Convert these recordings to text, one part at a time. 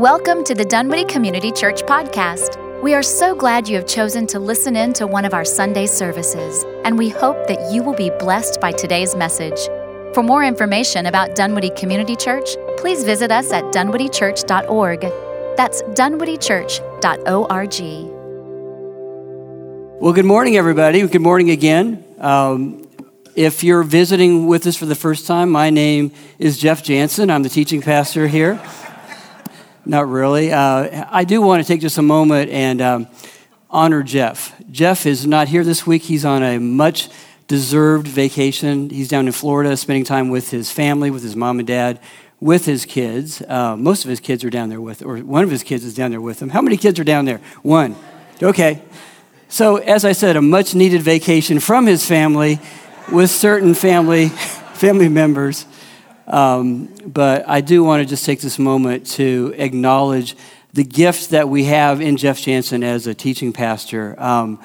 Welcome to the Dunwoody Community Church podcast. We are so glad you have chosen to listen in to one of our Sunday services, and we hope that you will be blessed by today's message. For more information about Dunwoody Community Church, please visit us at dunwoodychurch.org. That's dunwoodychurch.org. Well, good morning, everybody. Good morning again. Um, if you're visiting with us for the first time, my name is Jeff Jansen. I'm the teaching pastor here. Not really. Uh, I do want to take just a moment and um, honor Jeff. Jeff is not here this week. He's on a much deserved vacation. He's down in Florida spending time with his family, with his mom and dad, with his kids. Uh, most of his kids are down there with, or one of his kids is down there with him. How many kids are down there? One. Okay. So, as I said, a much needed vacation from his family with certain family, family members. Um, but I do want to just take this moment to acknowledge the gift that we have in Jeff Jansen as a teaching pastor. Um,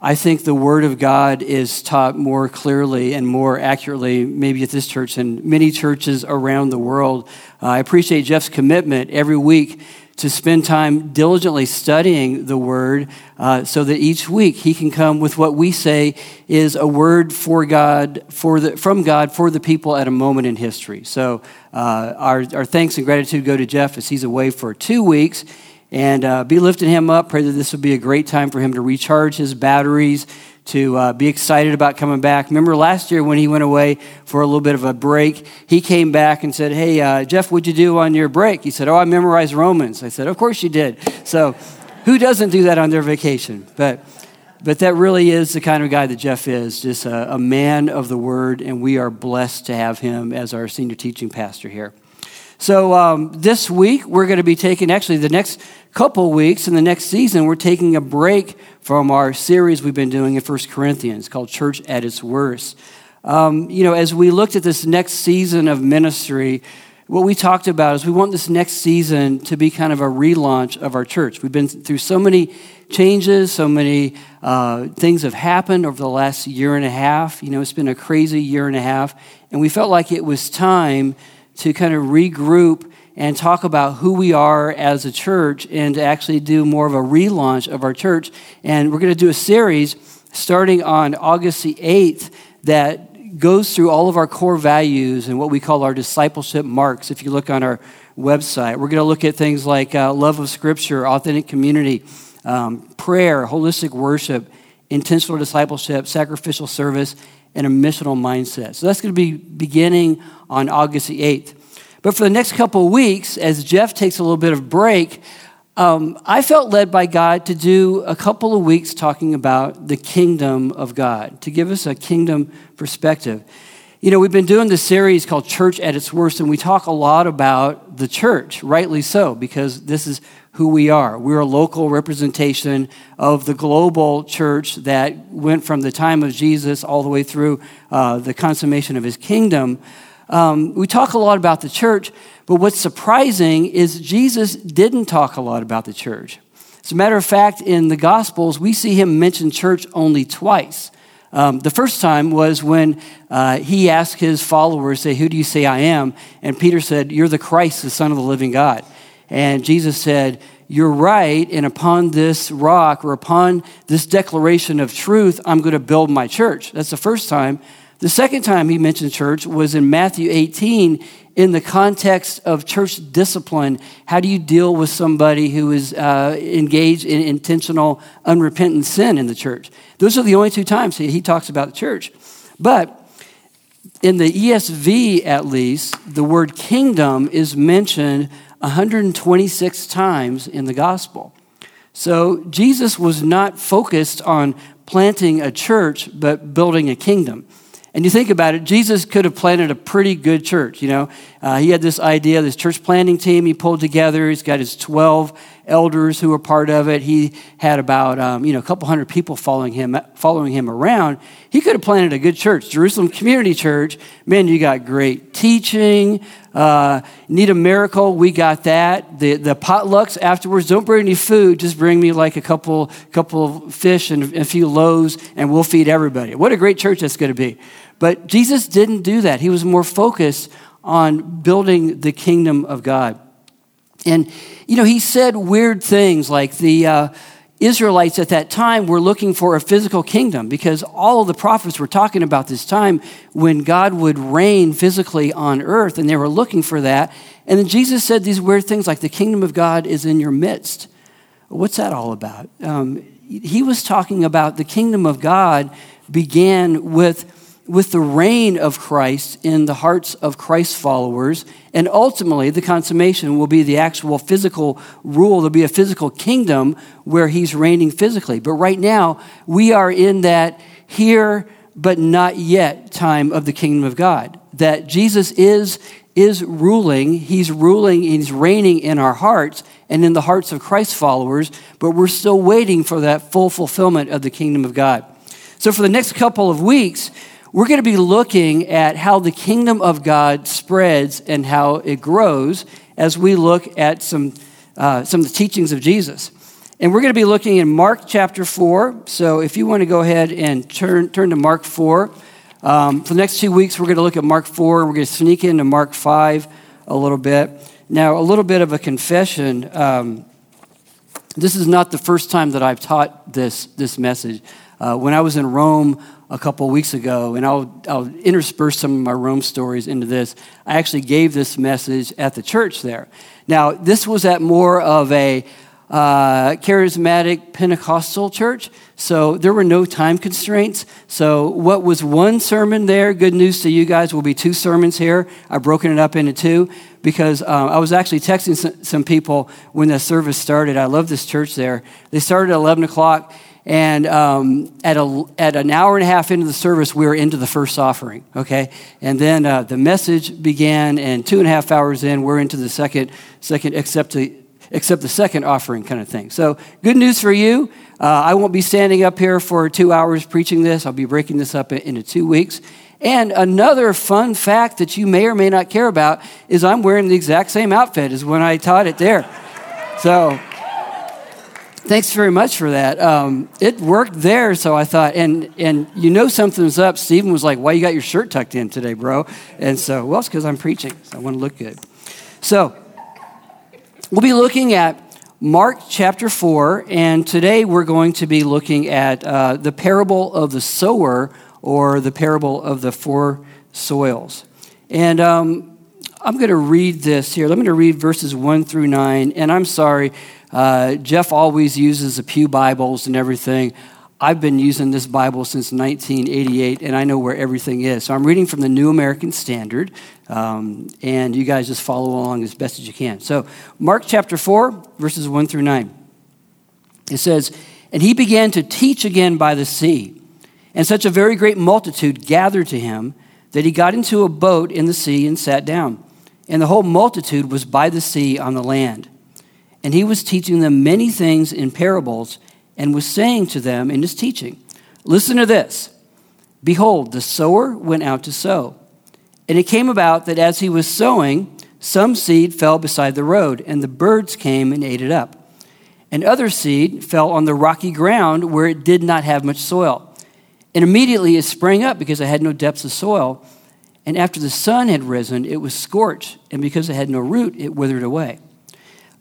I think the Word of God is taught more clearly and more accurately, maybe at this church and many churches around the world. Uh, I appreciate Jeff's commitment every week to spend time diligently studying the Word uh, so that each week he can come with what we say is a word for God, for the, from God for the people at a moment in history. So uh, our, our thanks and gratitude go to Jeff as he's away for two weeks. And uh, be lifting him up. Pray that this will be a great time for him to recharge his batteries to uh, be excited about coming back. Remember last year when he went away for a little bit of a break, he came back and said, Hey, uh, Jeff, what'd you do on your break? He said, Oh, I memorized Romans. I said, Of course you did. So who doesn't do that on their vacation? But but that really is the kind of guy that Jeff is, just a, a man of the word, and we are blessed to have him as our senior teaching pastor here. So um, this week, we're going to be taking, actually, the next couple weeks in the next season, we're taking a break from our series we've been doing in First Corinthians called Church at Its Worst. Um, you know, as we looked at this next season of ministry, what we talked about is we want this next season to be kind of a relaunch of our church. We've been through so many changes, so many uh, things have happened over the last year and a half. You know, it's been a crazy year and a half, and we felt like it was time to kind of regroup and talk about who we are as a church and to actually do more of a relaunch of our church. And we're going to do a series starting on August the 8th that goes through all of our core values and what we call our discipleship marks. If you look on our website, we're going to look at things like uh, love of Scripture, authentic community, um, prayer, holistic worship, intentional discipleship, sacrificial service, and a missional mindset. So that's going to be beginning on August the 8th. But for the next couple of weeks, as Jeff takes a little bit of break, um, I felt led by God to do a couple of weeks talking about the kingdom of God, to give us a kingdom perspective. You know, we've been doing this series called Church at Its Worst, and we talk a lot about the church, rightly so, because this is who we are. We're a local representation of the global church that went from the time of Jesus all the way through uh, the consummation of his kingdom. Um, we talk a lot about the church, but what's surprising is Jesus didn't talk a lot about the church. As a matter of fact, in the Gospels, we see him mention church only twice. Um, the first time was when uh, he asked his followers, say, who do you say I am? And Peter said, you're the Christ, the son of the living God. And Jesus said, you're right, and upon this rock or upon this declaration of truth, I'm going to build my church. That's the first time. The second time he mentioned church was in Matthew 18 in the context of church discipline. How do you deal with somebody who is uh, engaged in intentional, unrepentant sin in the church? Those are the only two times he talks about the church. But in the ESV, at least, the word kingdom is mentioned 126 times in the gospel. So Jesus was not focused on planting a church, but building a kingdom. And you think about it, Jesus could have planted a pretty good church. You know, uh, he had this idea, this church planting team he pulled together. He's got his 12 elders who were part of it. He had about, um, you know, a couple hundred people following him, following him around. He could have planted a good church, Jerusalem Community Church. Man, you got great teaching. Uh, need a miracle? We got that. The, the potlucks afterwards, don't bring any food. Just bring me like a couple, couple of fish and a few loaves and we'll feed everybody. What a great church that's going to be. But Jesus didn't do that. He was more focused on building the kingdom of God. And, you know, he said weird things like the uh, Israelites at that time were looking for a physical kingdom because all of the prophets were talking about this time when God would reign physically on earth, and they were looking for that. And then Jesus said these weird things like, the kingdom of God is in your midst. What's that all about? Um, he was talking about the kingdom of God began with with the reign of Christ in the hearts of Christ followers. And ultimately, the consummation will be the actual physical rule. There'll be a physical kingdom where he's reigning physically. But right now, we are in that here but not yet time of the kingdom of God. That Jesus is, is ruling, he's ruling, he's reigning in our hearts and in the hearts of Christ followers, but we're still waiting for that full fulfillment of the kingdom of God. So, for the next couple of weeks, we're going to be looking at how the kingdom of God spreads and how it grows as we look at some, uh, some of the teachings of Jesus. And we're going to be looking in Mark chapter 4. So if you want to go ahead and turn, turn to Mark 4. Um, for the next two weeks, we're going to look at Mark 4 and we're going to sneak into Mark 5 a little bit. Now, a little bit of a confession. Um, this is not the first time that I've taught this, this message. Uh, when I was in Rome a couple weeks ago, and I'll, I'll intersperse some of my Rome stories into this. I actually gave this message at the church there. Now, this was at more of a uh, charismatic Pentecostal church, so there were no time constraints. So, what was one sermon there, good news to you guys, will be two sermons here. I've broken it up into two because uh, I was actually texting some, some people when the service started. I love this church there. They started at 11 o'clock and um, at, a, at an hour and a half into the service, we were into the first offering, okay? And then uh, the message began, and two and a half hours in, we're into the second, second except, the, except the second offering kind of thing. So, good news for you. Uh, I won't be standing up here for two hours preaching this. I'll be breaking this up into two weeks. And another fun fact that you may or may not care about is I'm wearing the exact same outfit as when I taught it there. So, Thanks very much for that. Um, it worked there, so I thought, and and you know something's up. Stephen was like, "Why you got your shirt tucked in today, bro?" And so, well, it's because I'm preaching, so I want to look good. So, we'll be looking at Mark chapter four, and today we're going to be looking at uh, the parable of the sower, or the parable of the four soils. And um, I'm going to read this here. I'm going to read verses one through nine, and I'm sorry. Uh, Jeff always uses the Pew Bibles and everything. I've been using this Bible since 1988, and I know where everything is. So I'm reading from the New American Standard, um, and you guys just follow along as best as you can. So, Mark chapter 4, verses 1 through 9. It says, And he began to teach again by the sea, and such a very great multitude gathered to him that he got into a boat in the sea and sat down. And the whole multitude was by the sea on the land. And he was teaching them many things in parables and was saying to them in his teaching, Listen to this. Behold, the sower went out to sow. And it came about that as he was sowing, some seed fell beside the road, and the birds came and ate it up. And other seed fell on the rocky ground where it did not have much soil. And immediately it sprang up because it had no depths of soil. And after the sun had risen, it was scorched, and because it had no root, it withered away.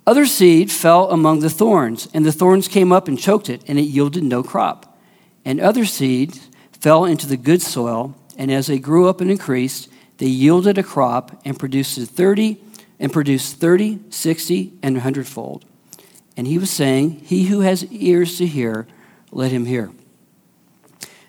Other seed fell among the thorns, and the thorns came up and choked it, and it yielded no crop. And other seed fell into the good soil, and as they grew up and increased, they yielded a crop and produced 30 and produced 30, 60, and 100 fold. And he was saying, He who has ears to hear, let him hear.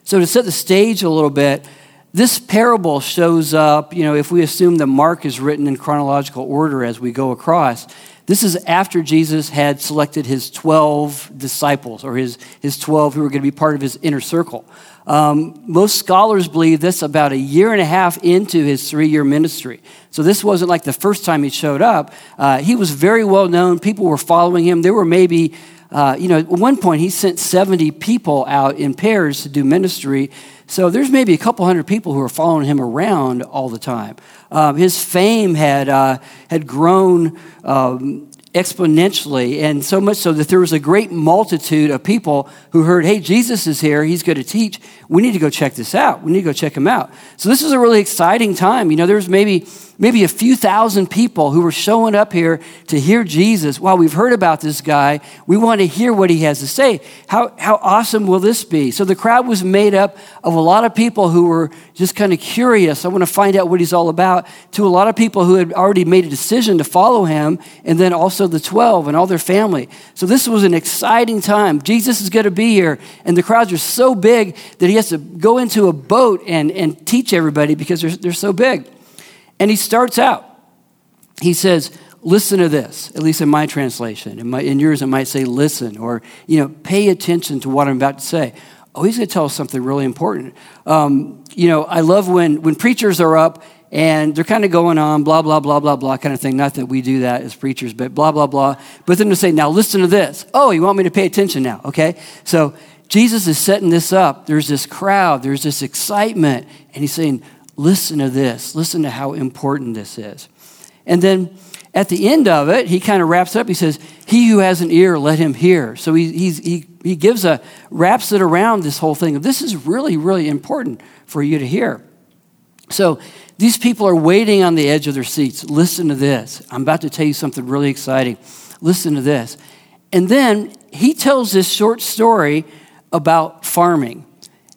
So, to set the stage a little bit, this parable shows up, you know, if we assume that Mark is written in chronological order as we go across, this is after Jesus had selected his 12 disciples, or his, his 12 who were going to be part of his inner circle. Um, most scholars believe this about a year and a half into his three year ministry. So this wasn't like the first time he showed up. Uh, he was very well known, people were following him. There were maybe, uh, you know, at one point he sent 70 people out in pairs to do ministry. So there's maybe a couple hundred people who are following him around all the time. Um, his fame had, uh, had grown um, exponentially, and so much so that there was a great multitude of people who heard, hey, Jesus is here, he's going to teach. We need to go check this out. We need to go check him out. So this is a really exciting time. You know, there's maybe maybe a few thousand people who were showing up here to hear Jesus. Wow, we've heard about this guy. We want to hear what he has to say. How, how awesome will this be? So the crowd was made up of a lot of people who were just kind of curious. I want to find out what he's all about, to a lot of people who had already made a decision to follow him, and then also the 12 and all their family. So this was an exciting time. Jesus is going to be here, and the crowds are so big that he has to go into a boat and, and teach everybody because they're, they're so big. And he starts out. He says, Listen to this, at least in my translation. In, my, in yours, it might say, Listen, or, you know, pay attention to what I'm about to say. Oh, he's going to tell us something really important. Um, you know, I love when, when preachers are up and they're kind of going on, blah, blah, blah, blah, blah, kind of thing. Not that we do that as preachers, but blah, blah, blah. But then to say, now listen to this. Oh, you want me to pay attention now, okay? So Jesus is setting this up. There's this crowd, there's this excitement, and he's saying, Listen to this. Listen to how important this is. And then at the end of it, he kind of wraps up. He says, He who has an ear, let him hear. So he, he, he gives a, wraps it around this whole thing of this is really, really important for you to hear. So these people are waiting on the edge of their seats. Listen to this. I'm about to tell you something really exciting. Listen to this. And then he tells this short story about farming.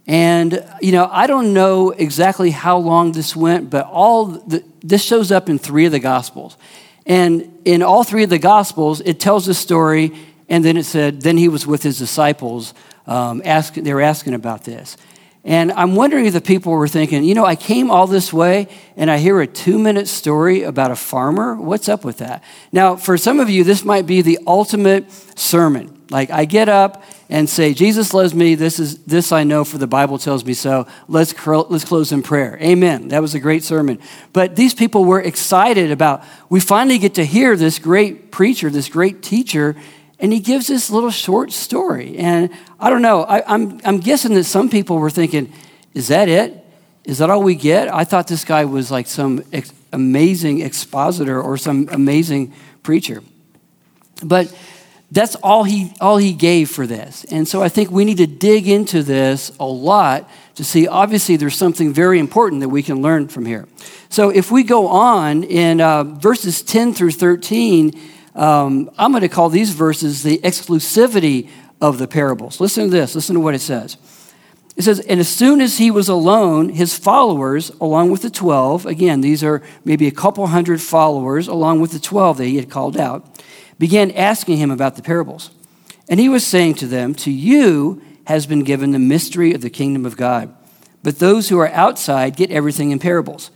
And, you know, I don't know exactly how long this went, but all the, this shows up in three of the Gospels. And in all three of the Gospels, it tells the story, and then it said, then he was with his disciples. Um, ask, they were asking about this. And I'm wondering if the people were thinking, you know, I came all this way and I hear a two minute story about a farmer. What's up with that? Now, for some of you, this might be the ultimate sermon. Like, I get up and say, Jesus loves me. This is this I know, for the Bible tells me so. Let's let's close in prayer. Amen. That was a great sermon. But these people were excited about. We finally get to hear this great preacher, this great teacher, and he gives this little short story. And I don't know. I, I'm I'm guessing that some people were thinking, "Is that it? Is that all we get?" I thought this guy was like some ex- amazing expositor or some amazing preacher, but that's all he, all he gave for this. And so I think we need to dig into this a lot to see, obviously, there's something very important that we can learn from here. So if we go on in uh, verses 10 through 13, um, I'm going to call these verses the exclusivity of the parables. Listen to this. Listen to what it says. It says, And as soon as he was alone, his followers, along with the 12, again, these are maybe a couple hundred followers, along with the 12 that he had called out, began asking him about the parables. And he was saying to them, To you has been given the mystery of the kingdom of God. But those who are outside get everything in parables,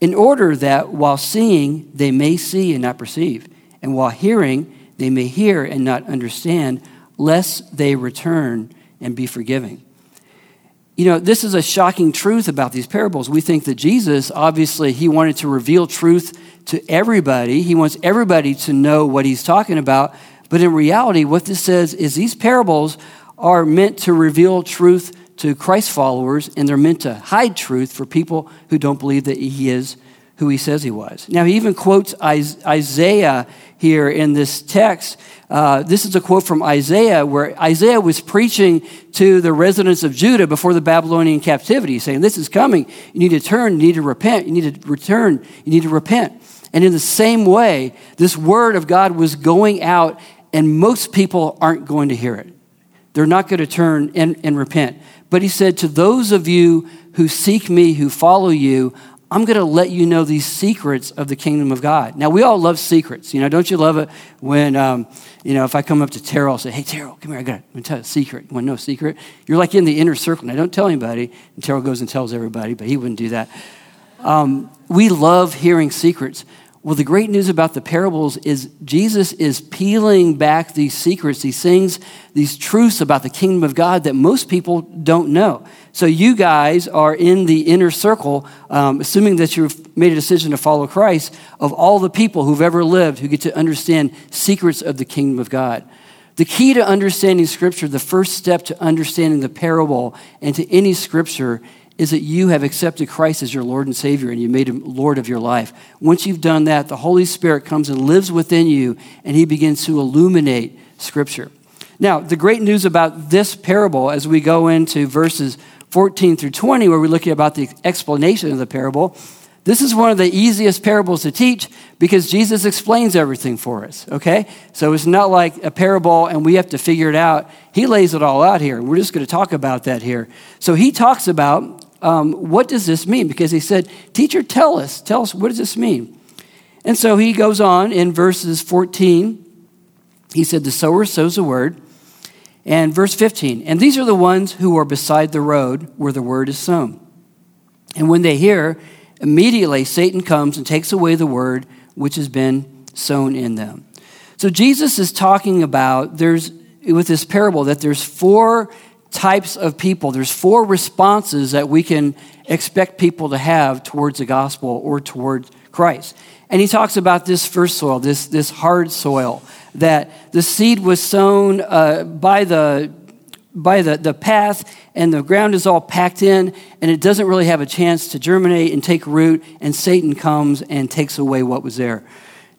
in order that while seeing, they may see and not perceive, and while hearing, they may hear and not understand, lest they return and be forgiving. You know, this is a shocking truth about these parables. We think that Jesus, obviously, he wanted to reveal truth to everybody. He wants everybody to know what he's talking about. But in reality, what this says is these parables are meant to reveal truth to Christ followers, and they're meant to hide truth for people who don't believe that he is who he says he was. Now, he even quotes Isaiah here in this text. Uh, this is a quote from Isaiah where Isaiah was preaching to the residents of Judah before the Babylonian captivity, saying, This is coming. You need to turn. You need to repent. You need to return. You need to repent. And in the same way, this word of God was going out, and most people aren't going to hear it. They're not going to turn and, and repent. But he said, To those of you who seek me, who follow you, I'm going to let you know these secrets of the kingdom of God. Now, we all love secrets. You know, don't you love it when, um, you know, if I come up to Terrell and say, hey, Terrell, come here, I got to tell you a secret. You want to know a secret? You're like in the inner circle. Now, don't tell anybody. And Terrell goes and tells everybody, but he wouldn't do that. Um, we love hearing secrets. Well, the great news about the parables is Jesus is peeling back these secrets, these things, these truths about the kingdom of God that most people don't know. So, you guys are in the inner circle, um, assuming that you've made a decision to follow Christ, of all the people who've ever lived who get to understand secrets of the kingdom of God. The key to understanding Scripture, the first step to understanding the parable and to any Scripture is that you have accepted Christ as your Lord and Savior and you made him Lord of your life. Once you've done that, the Holy Spirit comes and lives within you and he begins to illuminate Scripture. Now, the great news about this parable as we go into verses 14 through 20, where we look about the explanation of the parable, This is one of the easiest parables to teach because Jesus explains everything for us, okay? So it's not like a parable and we have to figure it out. He lays it all out here. We're just going to talk about that here. So he talks about um, what does this mean? Because he said, Teacher, tell us, tell us, what does this mean? And so he goes on in verses 14. He said, The sower sows the word. And verse 15, and these are the ones who are beside the road where the word is sown. And when they hear, immediately Satan comes and takes away the word which has been sown in them. So Jesus is talking about there's with this parable that there's four types of people. There's four responses that we can expect people to have towards the gospel or towards Christ. And he talks about this first soil, this, this hard soil, that the seed was sown uh, by the by the, the path and the ground is all packed in and it doesn't really have a chance to germinate and take root and satan comes and takes away what was there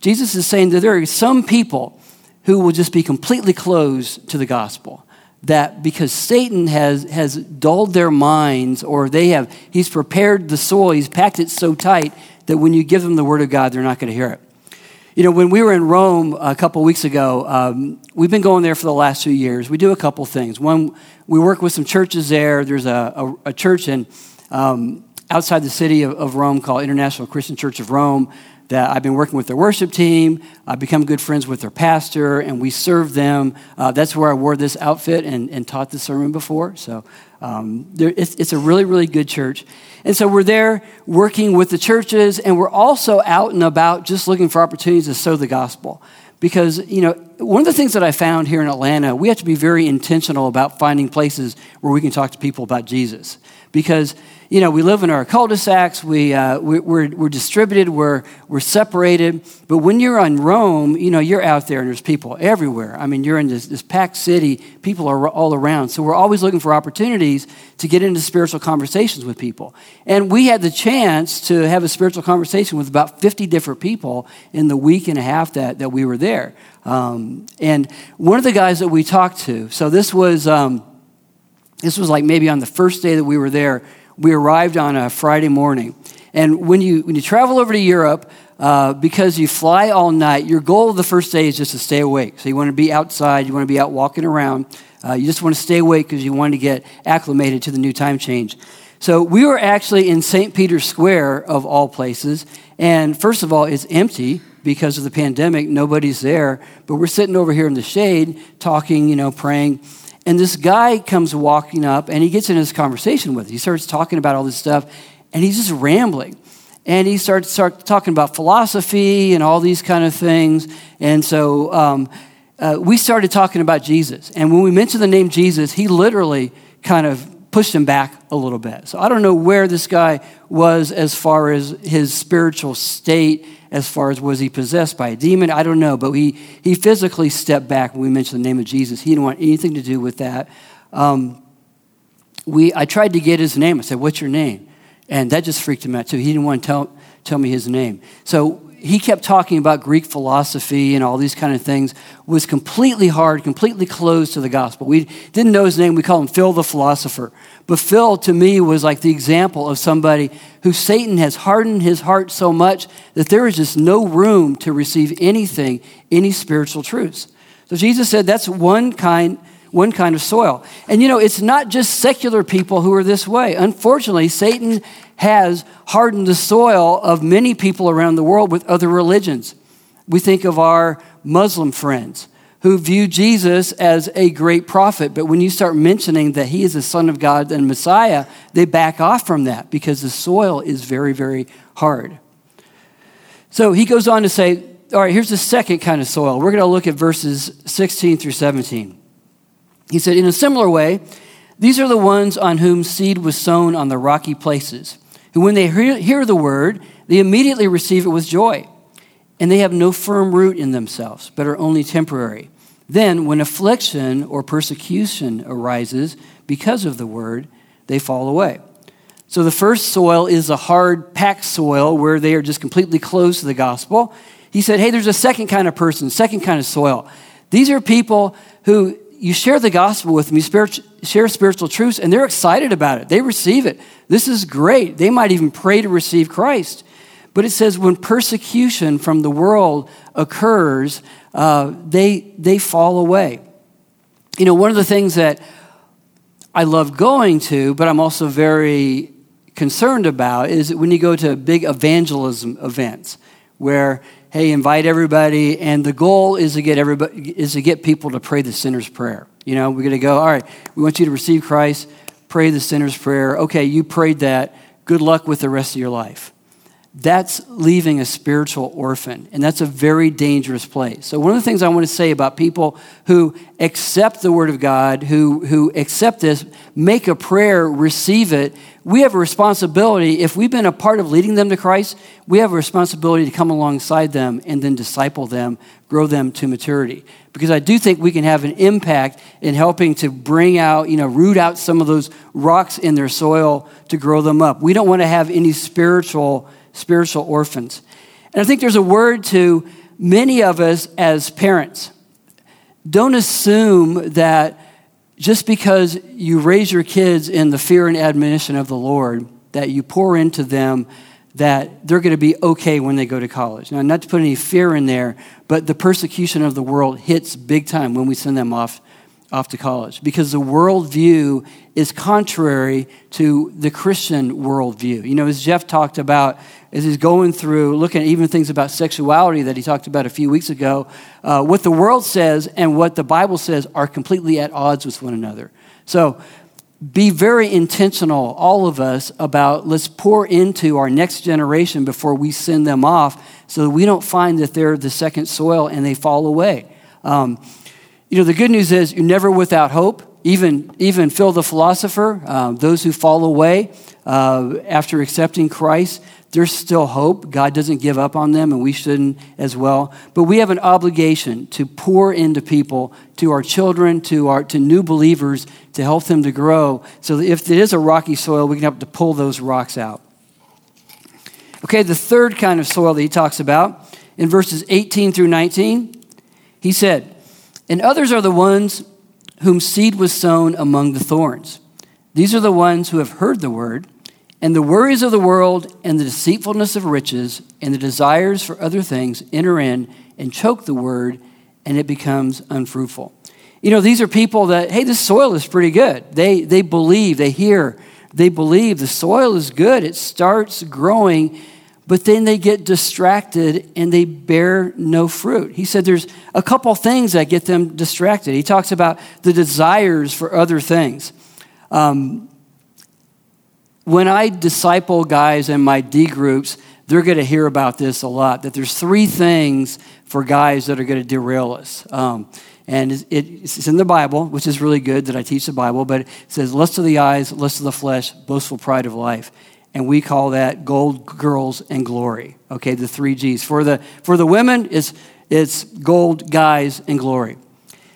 jesus is saying that there are some people who will just be completely closed to the gospel that because satan has, has dulled their minds or they have he's prepared the soil he's packed it so tight that when you give them the word of god they're not going to hear it you know, when we were in Rome a couple weeks ago, um, we've been going there for the last two years. We do a couple things. One, we work with some churches there. There's a, a, a church in, um, outside the city of, of, Rome called International Christian Church of Rome that I've been working with their worship team. I've become good friends with their pastor, and we serve them. Uh, that's where I wore this outfit and, and taught the sermon before. So um, there, it's, it's a really, really good church. And so we're there working with the churches, and we're also out and about just looking for opportunities to sow the gospel. Because, you know, one of the things that I found here in Atlanta, we have to be very intentional about finding places where we can talk to people about Jesus. Because you know, we live in our cul-de-sacs, we, uh, we, are we're distributed, we're, we're separated. But when you're on Rome, you know, you're out there and there's people everywhere. I mean, you're in this, this packed city, people are all around. So we're always looking for opportunities to get into spiritual conversations with people. And we had the chance to have a spiritual conversation with about 50 different people in the week and a half that, that we were there. Um, and one of the guys that we talked to, so this was, um, this was like maybe on the first day that we were there, we arrived on a Friday morning. And when you, when you travel over to Europe, uh, because you fly all night, your goal of the first day is just to stay awake. So you want to be outside, you want to be out walking around. Uh, you just want to stay awake because you want to get acclimated to the new time change. So we were actually in St. Peter's Square, of all places. And first of all, it's empty because of the pandemic. Nobody's there. But we're sitting over here in the shade, talking, you know, praying. And this guy comes walking up and he gets in his conversation with. He starts talking about all this stuff and he's just rambling. And he starts start talking about philosophy and all these kind of things. And so um, uh, we started talking about Jesus. And when we mentioned the name Jesus, he literally kind of pushed him back a little bit. So I don't know where this guy was as far as his spiritual state as far as was he possessed by a demon? I don't know, but he, he physically stepped back when we mentioned the name of Jesus. He didn't want anything to do with that. Um, we, I tried to get his name. I said, What's your name? And that just freaked him out too. He didn't want to tell, tell me his name. So he kept talking about Greek philosophy and all these kind of things, was completely hard, completely closed to the gospel. We didn't know his name. We call him Phil the philosopher. But Phil, to me, was like the example of somebody who Satan has hardened his heart so much that there is just no room to receive anything, any spiritual truths. So Jesus said that's one kind one kind of soil. And you know, it's not just secular people who are this way. Unfortunately, Satan has hardened the soil of many people around the world with other religions. We think of our Muslim friends who view Jesus as a great prophet, but when you start mentioning that he is the Son of God and Messiah, they back off from that because the soil is very, very hard. So he goes on to say, all right, here's the second kind of soil. We're going to look at verses 16 through 17. He said, In a similar way, these are the ones on whom seed was sown on the rocky places, who, when they hear the word, they immediately receive it with joy. And they have no firm root in themselves, but are only temporary. Then, when affliction or persecution arises because of the word, they fall away. So, the first soil is a hard, packed soil where they are just completely closed to the gospel. He said, Hey, there's a second kind of person, second kind of soil. These are people who you share the gospel with them, you share spiritual truths, and they're excited about it. They receive it. This is great. They might even pray to receive Christ. But it says when persecution from the world occurs, uh, they, they fall away. You know, one of the things that I love going to, but I'm also very concerned about is when you go to big evangelism events where hey invite everybody. And the goal is to get everybody is to get people to pray the sinner's prayer. You know we're going to go all right we want you to receive christ pray the sinner's prayer. Okay you prayed that. Good luck with the rest of your life that's leaving a spiritual orphan, and that's a very dangerous place. So, one of the things I want to say about people who accept the Word of God, who, who accept this, make a prayer, receive it, we have a responsibility. If we've been a part of leading them to Christ, we have a responsibility to come alongside them and then disciple them, grow them to maturity. Because I do think we can have an impact in helping to bring out, you know, root out some of those rocks in their soil to grow them up. We don't want to have any spiritual spiritual orphans. And I think there's a word to many of us as parents. Don't assume that just because you raise your kids in the fear and admonition of the Lord, that you pour into them that they're going to be okay when they go to college. Now, not to put any fear in there, but the persecution of the world hits big time when we send them off off to college because the worldview is contrary to the Christian worldview. You know, as Jeff talked about, as he's going through looking at even things about sexuality that he talked about a few weeks ago, uh, what the world says and what the Bible says are completely at odds with one another. So, be very intentional, all of us, about let's pour into our next generation before we send them off so that we don't find that they're the second soil and they fall away. Um, you know, the good news is you're never without hope. Even, even Phil the philosopher, uh, those who fall away uh, after accepting Christ, there's still hope. God doesn't give up on them, and we shouldn't as well. But we have an obligation to pour into people, to our children, to, our, to new believers, to help them to grow. So that if it is a rocky soil, we can help to pull those rocks out. Okay, the third kind of soil that he talks about in verses 18 through 19, he said, and others are the ones whom seed was sown among the thorns. These are the ones who have heard the word, and the worries of the world and the deceitfulness of riches and the desires for other things enter in and choke the word, and it becomes unfruitful. You know, these are people that, hey, this soil is pretty good. They, they believe, they hear, they believe the soil is good. It starts growing but then they get distracted and they bear no fruit. He said there's a couple things that get them distracted. He talks about the desires for other things. Um, when I disciple guys in my D groups, they're going to hear about this a lot that there's three things for guys that are going to derail us. Um, and it's in the Bible, which is really good that I teach the Bible, but it says, lust of the eyes, lust of the flesh, boastful pride of life and we call that gold girls and glory. Okay the three g's. For the for the women it's it's gold guys and glory.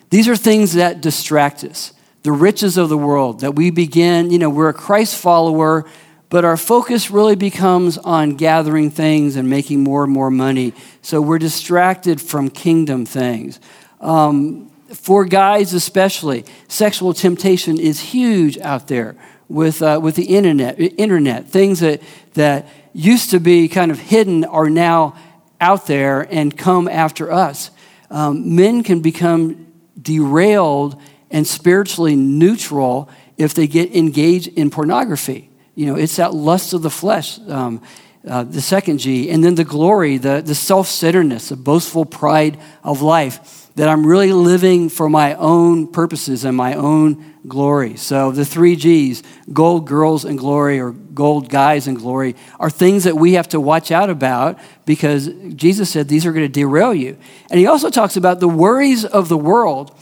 These are things that distract us. The riches of the world that we begin you know we're a christ follower but our focus really becomes on gathering things and making more and more money. So we're distracted from kingdom things. Um, for guys especially sexual temptation is huge out there with, uh, with the internet, internet. Things that, that used to be kind of hidden are now out there and come after us. Um, men can become derailed and spiritually neutral if they get engaged in pornography. You know, it's that lust of the flesh, um, uh, the second G, and then the glory, the, the self centeredness, the boastful pride of life that I'm really living for my own purposes and my own glory. So the three G's, gold girls and glory or gold guys and glory, are things that we have to watch out about because Jesus said these are going to derail you. And he also talks about the worries of the world.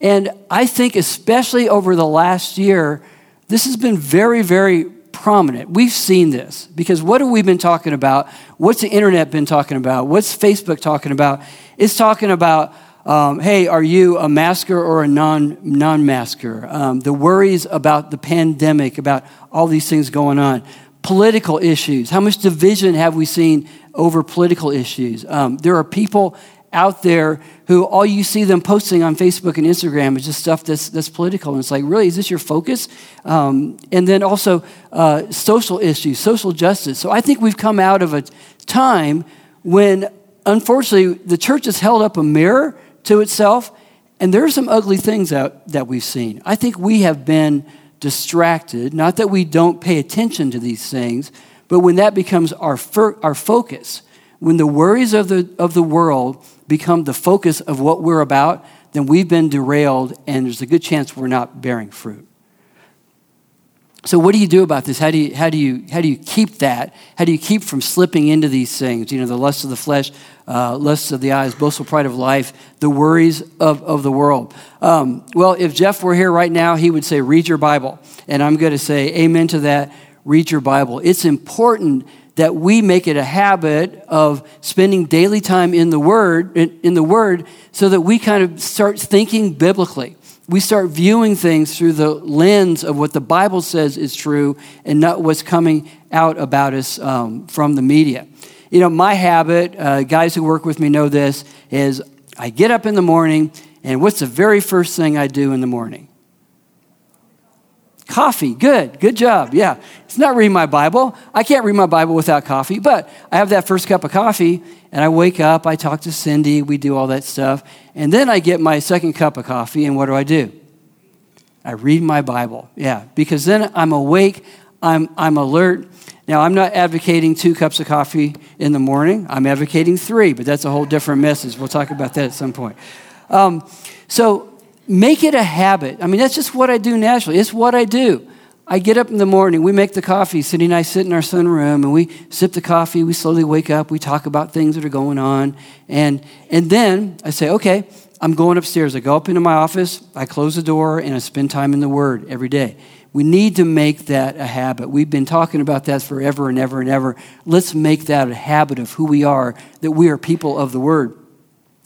And I think, especially over the last year, this has been very, very prominent. We've seen this because what have we been talking about? What's the internet been talking about? What's Facebook talking about? It's talking about um, hey, are you a masker or a non non masker? Um, the worries about the pandemic, about all these things going on, political issues. How much division have we seen over political issues? Um, there are people out there who all you see them posting on Facebook and Instagram is just stuff that's, that's political. And it's like, really, is this your focus? Um, and then also uh, social issues, social justice. So I think we've come out of a time when, unfortunately, the church has held up a mirror to itself, and there are some ugly things out that we've seen. I think we have been distracted, not that we don't pay attention to these things, but when that becomes our, fir- our focus, when the worries of the, of the world become the focus of what we're about, then we've been derailed and there's a good chance we're not bearing fruit. So what do you do about this? How do you, how do you, how do you keep that? How do you keep from slipping into these things? You know, the lust of the flesh, uh, lusts of the eyes, boastful pride of life, the worries of, of the world. Um, well, if Jeff were here right now, he would say, read your Bible. And I'm going to say amen to that. Read your Bible. It's important that we make it a habit of spending daily time in the Word, in, in the Word, so that we kind of start thinking biblically we start viewing things through the lens of what the Bible says is true and not what's coming out about us um, from the media. You know, my habit, uh, guys who work with me know this, is I get up in the morning, and what's the very first thing I do in the morning? Coffee. Good. Good job. Yeah. It's not reading my Bible. I can't read my Bible without coffee, but I have that first cup of coffee, and I wake up, I talk to Cindy, we do all that stuff. And then I get my second cup of coffee, and what do I do? I read my Bible. Yeah, because then I'm awake, I'm, I'm alert. Now, I'm not advocating two cups of coffee in the morning. I'm advocating three, but that's a whole different message. We'll talk about that at some point. Um, so make it a habit. I mean, that's just what I do naturally. It's what I do. I get up in the morning, we make the coffee. Cindy and I sit in our sunroom and we sip the coffee. We slowly wake up. We talk about things that are going on. And, and then I say, okay, I'm going upstairs. I go up into my office, I close the door, and I spend time in the Word every day. We need to make that a habit. We've been talking about that forever and ever and ever. Let's make that a habit of who we are, that we are people of the Word.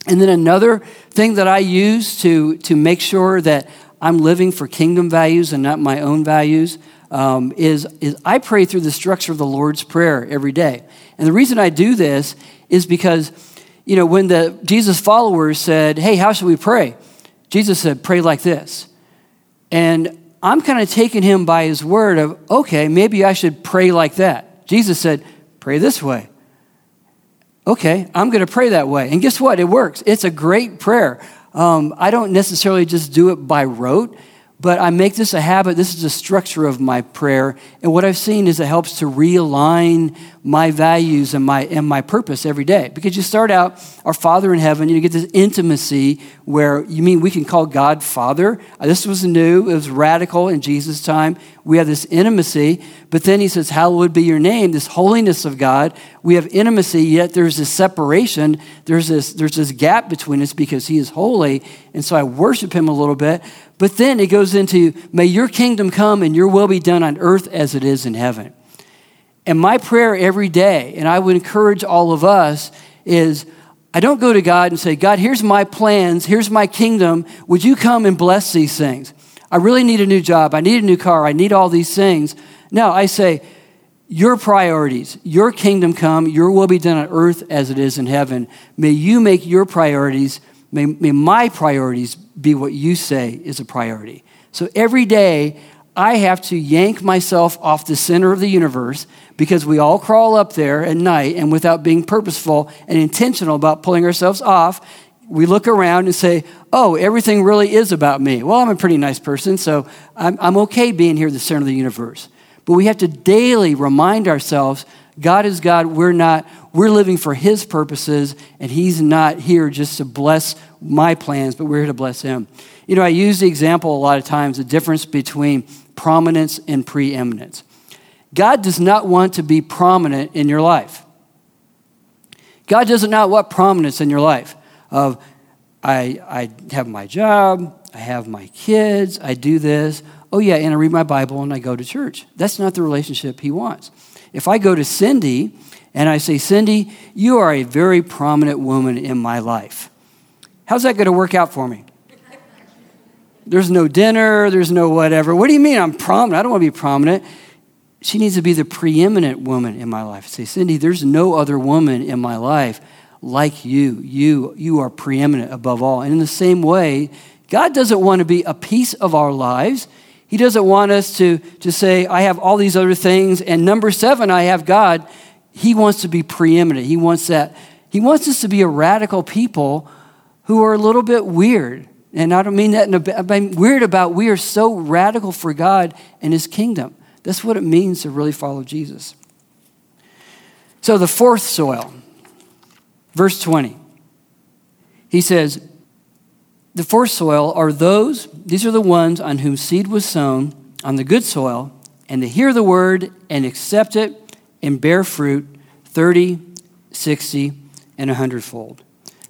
And then another thing that I use to, to make sure that I'm living for kingdom values and not my own values, um, is, is I pray through the structure of the Lord's Prayer every day. And the reason I do this is because, you know, when the Jesus followers said, hey, how should we pray? Jesus said, pray like this. And I'm kind of taking him by his word of, okay, maybe I should pray like that. Jesus said, pray this way. Okay, I'm going to pray that way. And guess what? It works. It's a great prayer. Um, I don't necessarily just do it by rote, but I make this a habit. This is the structure of my prayer. And what I've seen is it helps to realign my values and my, and my purpose every day. Because you start out, our Father in heaven, you get this intimacy where you mean we can call God Father. This was new, it was radical in Jesus' time. We have this intimacy, but then he says, Hallowed be your name, this holiness of God. We have intimacy, yet there's this separation. There's this, there's this gap between us because he is holy. And so I worship him a little bit. But then it goes into, May your kingdom come and your will be done on earth as it is in heaven. And my prayer every day, and I would encourage all of us, is I don't go to God and say, God, here's my plans, here's my kingdom. Would you come and bless these things? I really need a new job. I need a new car. I need all these things. No, I say, your priorities, your kingdom come, your will be done on earth as it is in heaven. May you make your priorities, may, may my priorities be what you say is a priority. So every day, I have to yank myself off the center of the universe because we all crawl up there at night and without being purposeful and intentional about pulling ourselves off, we look around and say, oh, everything really is about me. Well, I'm a pretty nice person, so I'm, I'm okay being here at the center of the universe. But we have to daily remind ourselves God is God. We're not, we're living for His purposes, and He's not here just to bless my plans, but we're here to bless Him. You know, I use the example a lot of times the difference between prominence and preeminence. God does not want to be prominent in your life. God does not want prominence in your life of I, I have my job, I have my kids, I do this. Oh, yeah, and I read my Bible and I go to church. That's not the relationship he wants. If I go to Cindy and I say, Cindy, you are a very prominent woman in my life, how's that going to work out for me? There's no dinner, there's no whatever. What do you mean I'm prominent? I don't want to be prominent. She needs to be the preeminent woman in my life. Say, Cindy, there's no other woman in my life like you. You, you are preeminent above all. And in the same way, God doesn't want to be a piece of our lives. He doesn't want us to, to say, I have all these other things, and number seven, I have God. he wants to be preeminent. He wants that. He wants us to be a radical people who are a little bit weird. And I don't mean that in a I mean weird about we are so radical for God and his kingdom. That's what it means to really follow Jesus. So the fourth soil, verse 20. He says, the first soil are those, these are the ones on whom seed was sown on the good soil, and they hear the word and accept it and bear fruit 30, 60, and 100 fold.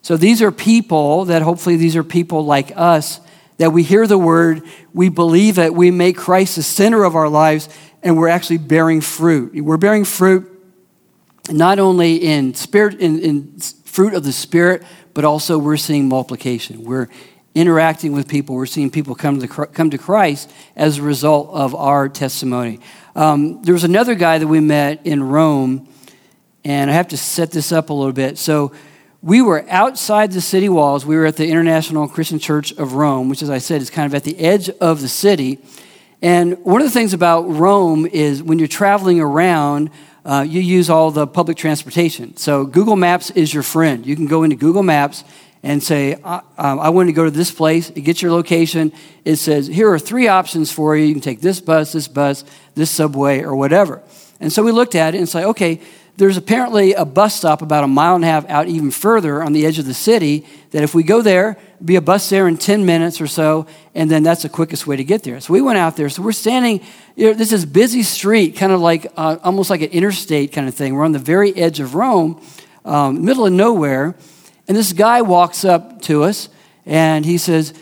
So these are people that hopefully these are people like us that we hear the word, we believe it, we make Christ the center of our lives, and we're actually bearing fruit. We're bearing fruit not only in spirit in, in fruit of the spirit, but also we're seeing multiplication. We're interacting with people. We're seeing people come to, come to Christ as a result of our testimony. Um, there was another guy that we met in Rome, and I have to set this up a little bit. So we were outside the city walls. We were at the International Christian Church of Rome, which, as I said, is kind of at the edge of the city. And one of the things about Rome is when you're traveling around, uh, you use all the public transportation. So Google Maps is your friend. You can go into Google Maps and say, I, um, I want to go to this place. It gets your location. It says, here are three options for you. You can take this bus, this bus, this subway, or whatever. And so we looked at it and said, okay, there's apparently a bus stop about a mile and a half out even further on the edge of the city that if we go there, be a bus there in 10 minutes or so, and then that's the quickest way to get there. So we went out there. So we're standing, you know, this is busy street, kind of like uh, almost like an interstate kind of thing. We're on the very edge of Rome, um, middle of nowhere. And this guy walks up to us and he says,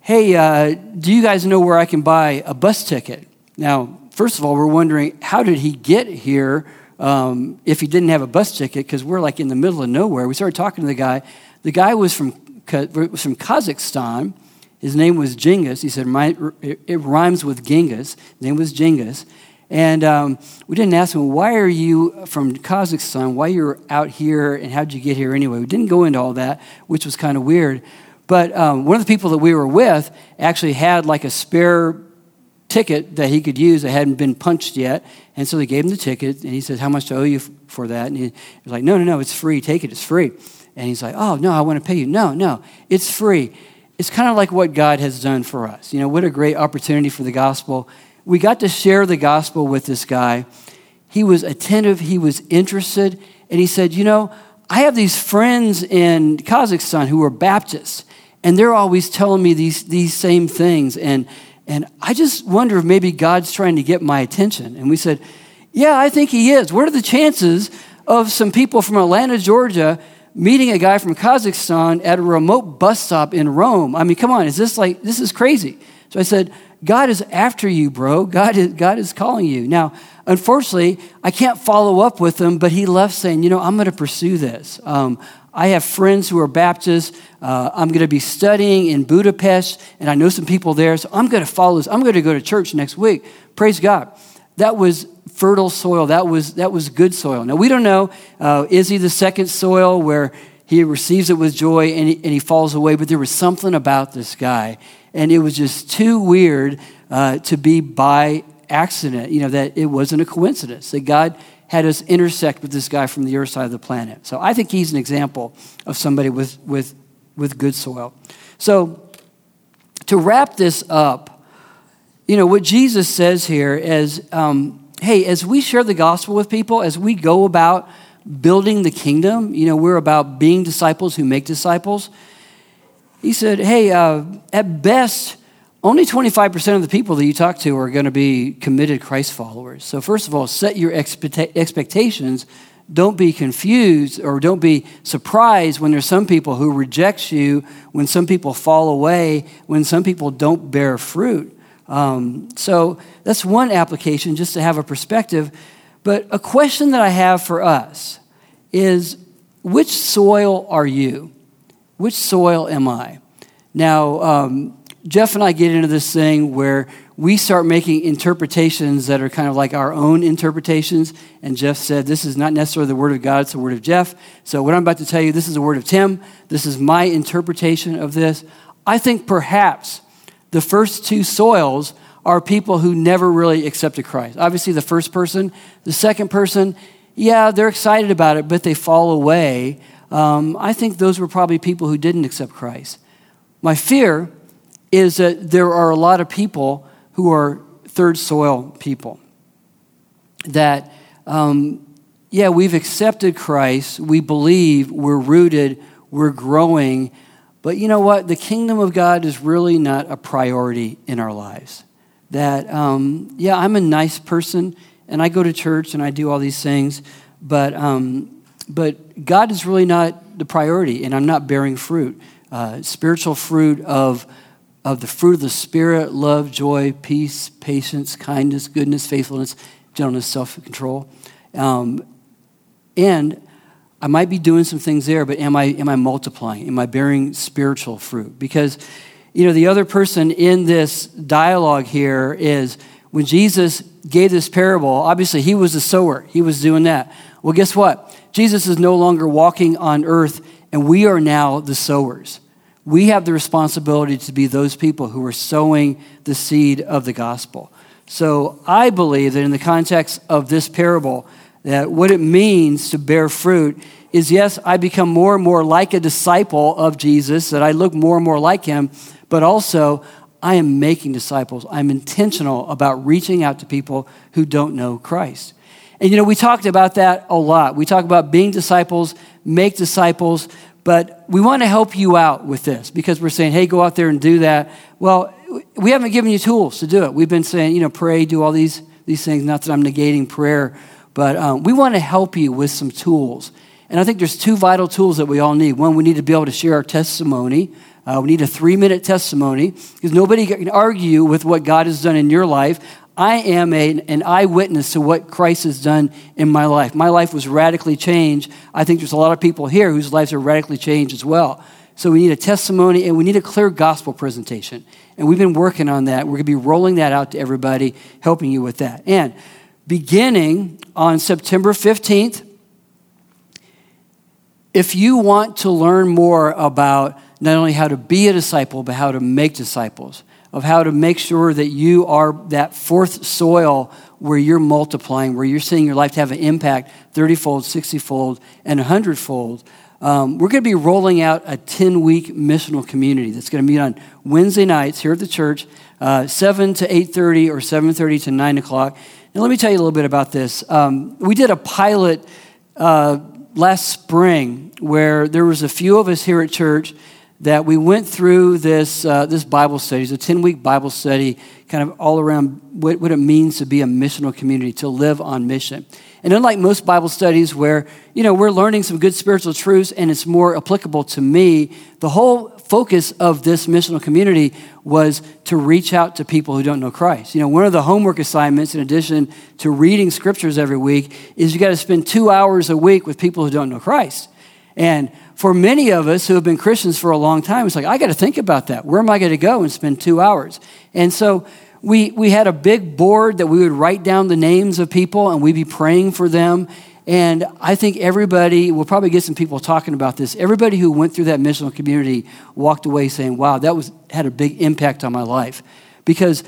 Hey, uh, do you guys know where I can buy a bus ticket? Now, first of all, we're wondering how did he get here um, if he didn't have a bus ticket? Because we're like in the middle of nowhere. We started talking to the guy. The guy was from, was from Kazakhstan. His name was Genghis. He said, it rhymes with Genghis. His name was Genghis. And um, we didn't ask him, why are you from Kazakhstan? Why you're out here and how'd you get here anyway? We didn't go into all that, which was kind of weird. But um, one of the people that we were with actually had like a spare ticket that he could use that hadn't been punched yet. And so they gave him the ticket and he said, how much do I owe you for that? And he was like, no, no, no, it's free. Take it. It's free. And he's like, oh, no, I want to pay you. No, no, it's free. It's kind of like what God has done for us. You know, what a great opportunity for the gospel we got to share the gospel with this guy. He was attentive, he was interested, and he said, You know, I have these friends in Kazakhstan who are Baptists, and they're always telling me these, these same things. And, and I just wonder if maybe God's trying to get my attention. And we said, Yeah, I think He is. What are the chances of some people from Atlanta, Georgia, meeting a guy from Kazakhstan at a remote bus stop in Rome? I mean, come on, is this like, this is crazy. So I said, God is after you, bro. God is, God is calling you. Now, unfortunately, I can't follow up with him, but he left saying, you know, I'm going to pursue this. Um, I have friends who are Baptists. Uh, I'm going to be studying in Budapest, and I know some people there, so I'm going to follow this. I'm going to go to church next week. Praise God. That was fertile soil. That was, that was good soil. Now, we don't know, uh, is he the second soil where he receives it with joy and he, and he falls away, but there was something about this guy and it was just too weird uh, to be by accident, you know, that it wasn't a coincidence, that God had us intersect with this guy from the other side of the planet. So I think he's an example of somebody with, with, with good soil. So to wrap this up, you know, what Jesus says here is um, hey, as we share the gospel with people, as we go about building the kingdom, you know, we're about being disciples who make disciples. He said, Hey, uh, at best, only 25% of the people that you talk to are going to be committed Christ followers. So, first of all, set your expectations. Don't be confused or don't be surprised when there's some people who reject you, when some people fall away, when some people don't bear fruit. Um, so, that's one application just to have a perspective. But a question that I have for us is which soil are you? Which soil am I? Now, um, Jeff and I get into this thing where we start making interpretations that are kind of like our own interpretations. And Jeff said, This is not necessarily the word of God, it's the word of Jeff. So, what I'm about to tell you, this is the word of Tim. This is my interpretation of this. I think perhaps the first two soils are people who never really accepted Christ. Obviously, the first person. The second person, yeah, they're excited about it, but they fall away. Um, I think those were probably people who didn't accept Christ. My fear is that there are a lot of people who are third soil people. That, um, yeah, we've accepted Christ, we believe, we're rooted, we're growing, but you know what? The kingdom of God is really not a priority in our lives. That, um, yeah, I'm a nice person and I go to church and I do all these things, but, um, but God is really not the priority, and I'm not bearing fruit. Uh, spiritual fruit of, of the fruit of the Spirit love, joy, peace, patience, kindness, goodness, faithfulness, gentleness, self control. Um, and I might be doing some things there, but am I, am I multiplying? Am I bearing spiritual fruit? Because, you know, the other person in this dialogue here is when Jesus gave this parable, obviously he was the sower, he was doing that. Well, guess what? Jesus is no longer walking on earth, and we are now the sowers. We have the responsibility to be those people who are sowing the seed of the gospel. So I believe that in the context of this parable, that what it means to bear fruit is yes, I become more and more like a disciple of Jesus, that I look more and more like him, but also I am making disciples. I'm intentional about reaching out to people who don't know Christ. And you know, we talked about that a lot. We talk about being disciples, make disciples, but we want to help you out with this because we're saying, hey, go out there and do that. Well, we haven't given you tools to do it. We've been saying, you know, pray, do all these, these things. Not that I'm negating prayer, but um, we want to help you with some tools. And I think there's two vital tools that we all need. One, we need to be able to share our testimony. Uh, we need a three minute testimony because nobody can argue with what God has done in your life. I am a, an eyewitness to what Christ has done in my life. My life was radically changed. I think there's a lot of people here whose lives are radically changed as well. So we need a testimony and we need a clear gospel presentation. And we've been working on that. We're going to be rolling that out to everybody, helping you with that. And beginning on September 15th, if you want to learn more about not only how to be a disciple, but how to make disciples, of how to make sure that you are that fourth soil where you're multiplying, where you're seeing your life to have an impact 30 fold, 60 fold, and 100 fold. Um, we're going to be rolling out a 10 week missional community that's going to meet on Wednesday nights here at the church, uh, 7 to 8.30 or 7.30 to 9 o'clock. And let me tell you a little bit about this. Um, we did a pilot uh, last spring where there was a few of us here at church that we went through this, uh, this Bible study. It's a 10 week Bible study, kind of all around what, what it means to be a missional community, to live on mission. And unlike most Bible studies where, you know, we're learning some good spiritual truths and it's more applicable to me, the whole focus of this missional community was to reach out to people who don't know Christ. You know, one of the homework assignments, in addition to reading scriptures every week, is you got to spend two hours a week with people who don't know Christ. And for many of us who have been Christians for a long time, it's like, I got to think about that. Where am I going to go and spend two hours? And so we, we had a big board that we would write down the names of people and we'd be praying for them. And I think everybody, we'll probably get some people talking about this. Everybody who went through that missional community walked away saying, wow, that was, had a big impact on my life. Because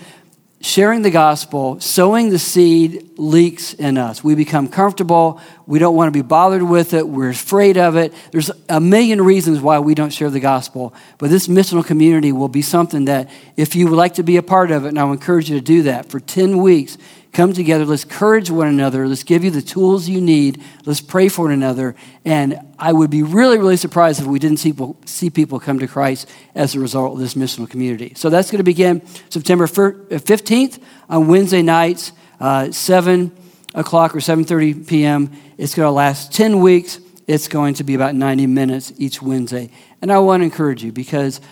sharing the gospel, sowing the seed leaks in us. We become comfortable. We don't want to be bothered with it. We're afraid of it. There's a million reasons why we don't share the gospel. But this missional community will be something that, if you would like to be a part of it, and I would encourage you to do that for 10 weeks, come together. Let's encourage one another. Let's give you the tools you need. Let's pray for one another. And I would be really, really surprised if we didn't see people, see people come to Christ as a result of this missional community. So that's going to begin September 15th uh, on Wednesday nights, uh, 7 o'clock or 7.30 p.m. It's going to last 10 weeks. It's going to be about 90 minutes each Wednesday. And I want to encourage you because,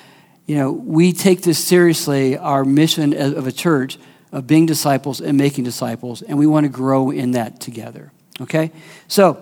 you know, we take this seriously, our mission of a church – of being disciples and making disciples, and we want to grow in that together. Okay? So,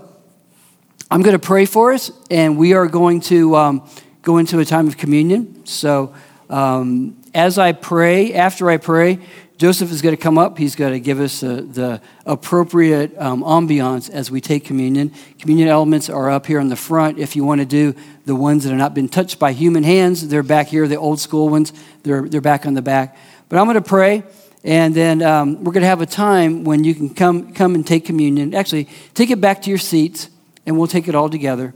I'm going to pray for us, and we are going to um, go into a time of communion. So, um, as I pray, after I pray, Joseph is going to come up. He's going to give us uh, the appropriate um, ambiance as we take communion. Communion elements are up here in the front. If you want to do the ones that have not been touched by human hands, they're back here. The old school ones, they're, they're back on the back. But I'm going to pray And then um, we're going to have a time when you can come, come and take communion. Actually, take it back to your seats, and we'll take it all together.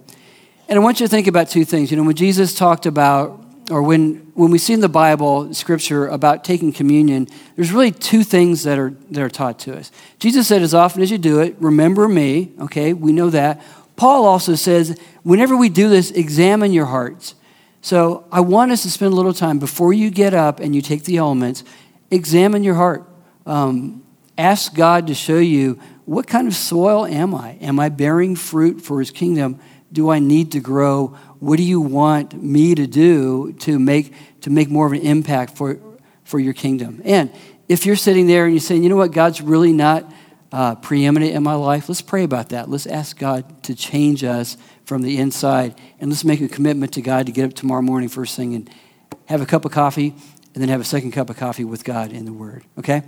And I want you to think about two things. You know, when Jesus talked about, or when, when we see in the Bible, scripture, about taking communion, there's really two things that are, that are taught to us. Jesus said, as often as you do it, remember me. Okay, we know that. Paul also says, whenever we do this, examine your hearts. So I want us to spend a little time before you get up and you take the elements examine your heart. Um, ask God to show you what kind of soil am I? Am I bearing fruit for his kingdom? Do I need to grow? What do you want me to do to make, to make more of an impact for, for your kingdom? And if you're sitting there and you're saying, you know what, God's really not uh, preeminent in my life, let's pray about that. Let's ask God to change us from the inside. And let's make a commitment to God to get up tomorrow morning first thing and have a cup of coffee and then have a second cup of coffee with God in the Word. Okay?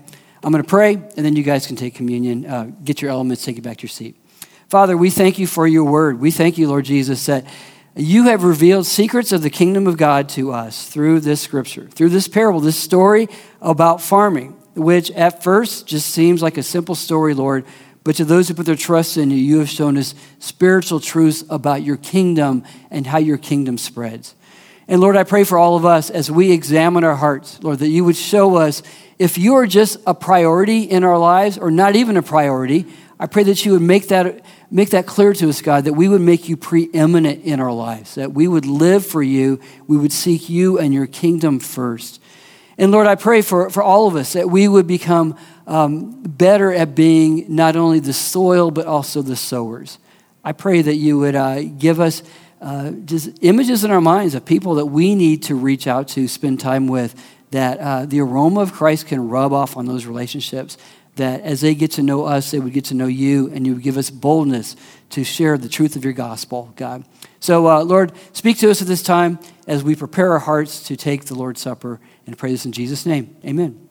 I'm going to pray, and then you guys can take communion. Uh, get your elements, take it back to your seat. Father, we thank you for your Word. We thank you, Lord Jesus, that you have revealed secrets of the kingdom of God to us through this scripture, through this parable, this story about farming, which at first just seems like a simple story, Lord. But to those who put their trust in you, you have shown us spiritual truths about your kingdom and how your kingdom spreads. And Lord, I pray for all of us as we examine our hearts, Lord, that you would show us if you are just a priority in our lives or not even a priority. I pray that you would make that, make that clear to us, God, that we would make you preeminent in our lives, that we would live for you, we would seek you and your kingdom first. And Lord, I pray for, for all of us that we would become um, better at being not only the soil, but also the sowers. I pray that you would uh, give us uh, just images in our minds of people that we need to reach out to, spend time with, that uh, the aroma of Christ can rub off on those relationships. That as they get to know us, they would get to know you, and you would give us boldness to share the truth of your gospel, God. So, uh, Lord, speak to us at this time as we prepare our hearts to take the Lord's Supper and pray this in Jesus' name. Amen.